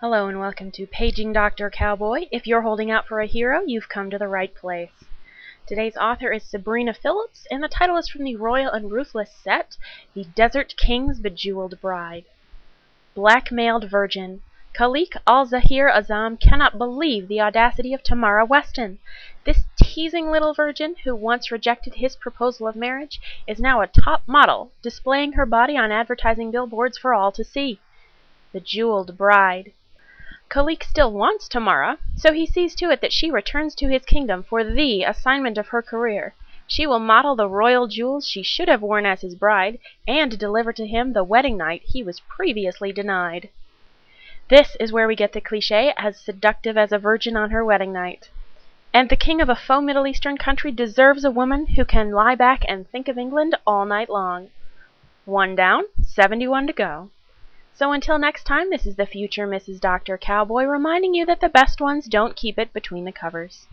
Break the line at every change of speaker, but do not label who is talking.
Hello and welcome to Paging Dr. Cowboy. If you're holding out for a hero, you've come to the right place. Today's author is Sabrina Philips, and the title is from the Royal and Ruthless set, The Desert King's Bejeweled Bride. Blackmailed Virgin. Khalik al-Zahir Azam cannot believe the audacity of Tamara Weston. This teasing little virgin, who once rejected his proposal of marriage, is now a top model, displaying her body on advertising billboards for all to see. The Jeweled Bride. Khalik still wants Tamara, so he sees to it that she returns to his kingdom for the assignment of her career. She will model the royal jewels she should have worn as his bride, and deliver to him the wedding night he was previously denied. This is where we get the cliche as seductive as a virgin on her wedding night. And the king of a faux Middle Eastern country deserves a woman who can lie back and think of England all night long. One down, 71 to go. So until next time, this is the future Mrs. Dr. Cowboy reminding you that the best ones don't keep it between the covers.